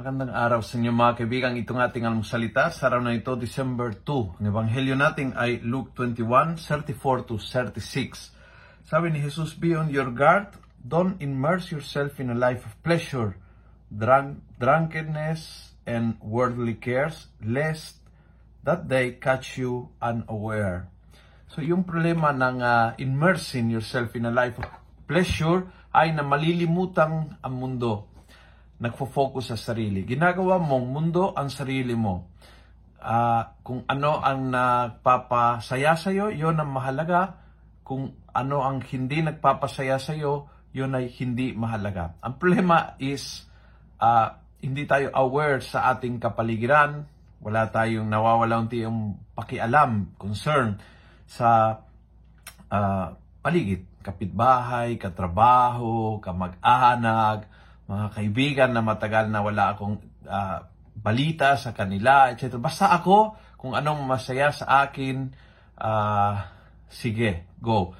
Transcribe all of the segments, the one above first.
Magandang araw sa inyo mga kaibigan. Itong ating almusalita sa araw na ito, December 2. Ang ebanghelyo natin ay Luke 21, 34 to 36. Sabi ni Jesus, Be on your guard. Don't immerse yourself in a life of pleasure, drunk, drunkenness, and worldly cares, lest that day catch you unaware. So yung problema ng uh, immersing yourself in a life of pleasure ay na malilimutang ang mundo nagfo-focus sa sarili. Ginagawa mong mundo ang sarili mo. Uh, kung ano ang nagpapasaya sa iyo, yon ang mahalaga. Kung ano ang hindi nagpapasaya sa iyo, yon ay hindi mahalaga. Ang problema is uh, hindi tayo aware sa ating kapaligiran. Wala tayong nawawala unti yung pakialam, concern sa uh, paligid. Kapitbahay, katrabaho, kamag-anak, mga kaibigan na matagal na wala akong uh, balita sa kanila, etc. Basta ako, kung anong masaya sa akin, uh, sige, go.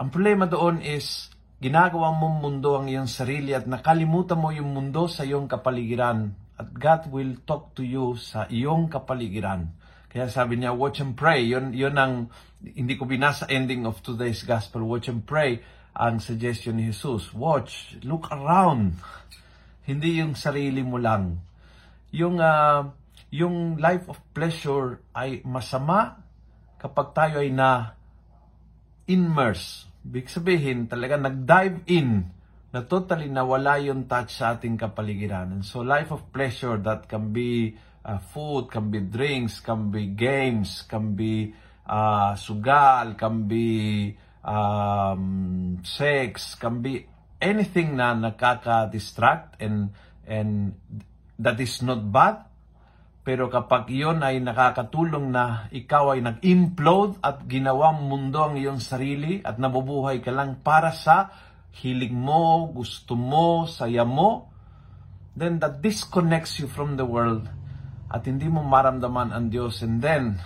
Ang problema doon is, ginagawa mong mundo ang iyong sarili at nakalimutan mo yung mundo sa iyong kapaligiran. At God will talk to you sa iyong kapaligiran. Kaya sabi niya, watch and pray. Yun, yun ang, hindi ko binasa ending of today's gospel. Watch and pray ang suggestion ni Jesus. Watch, look around. Hindi yung sarili mo lang. Yung, uh, yung life of pleasure ay masama kapag tayo ay na immerse. Big sabihin, talaga nag-dive in na totally nawala yung touch sa ating kapaligiran. And so life of pleasure that can be uh, food, can be drinks, can be games, can be uh, sugal, can be um, sex, can be anything na nakaka-distract and, and that is not bad. Pero kapag iyon ay nakakatulong na ikaw ay nag-implode at ginawang mundo ang iyong sarili at nabubuhay ka lang para sa hilig mo, gusto mo, saya mo, then that disconnects you from the world at hindi mo maramdaman ang Diyos and then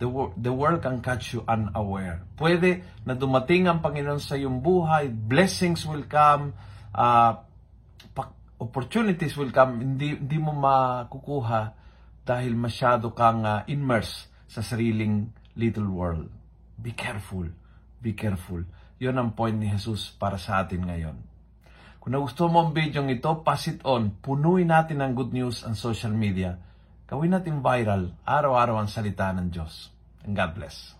the, the world can catch you unaware. Pwede na dumating ang Panginoon sa iyong buhay, blessings will come, uh, opportunities will come, hindi, hindi mo makukuha dahil masyado kang uh, immersed sa sariling little world. Be careful. Be careful. Yon ang point ni Jesus para sa atin ngayon. Kung nagustuhan mo ang video ito, pass it on. Punuin natin ang good news ang social media Gawin natin viral, araw-araw ang salita ng Diyos. And God bless.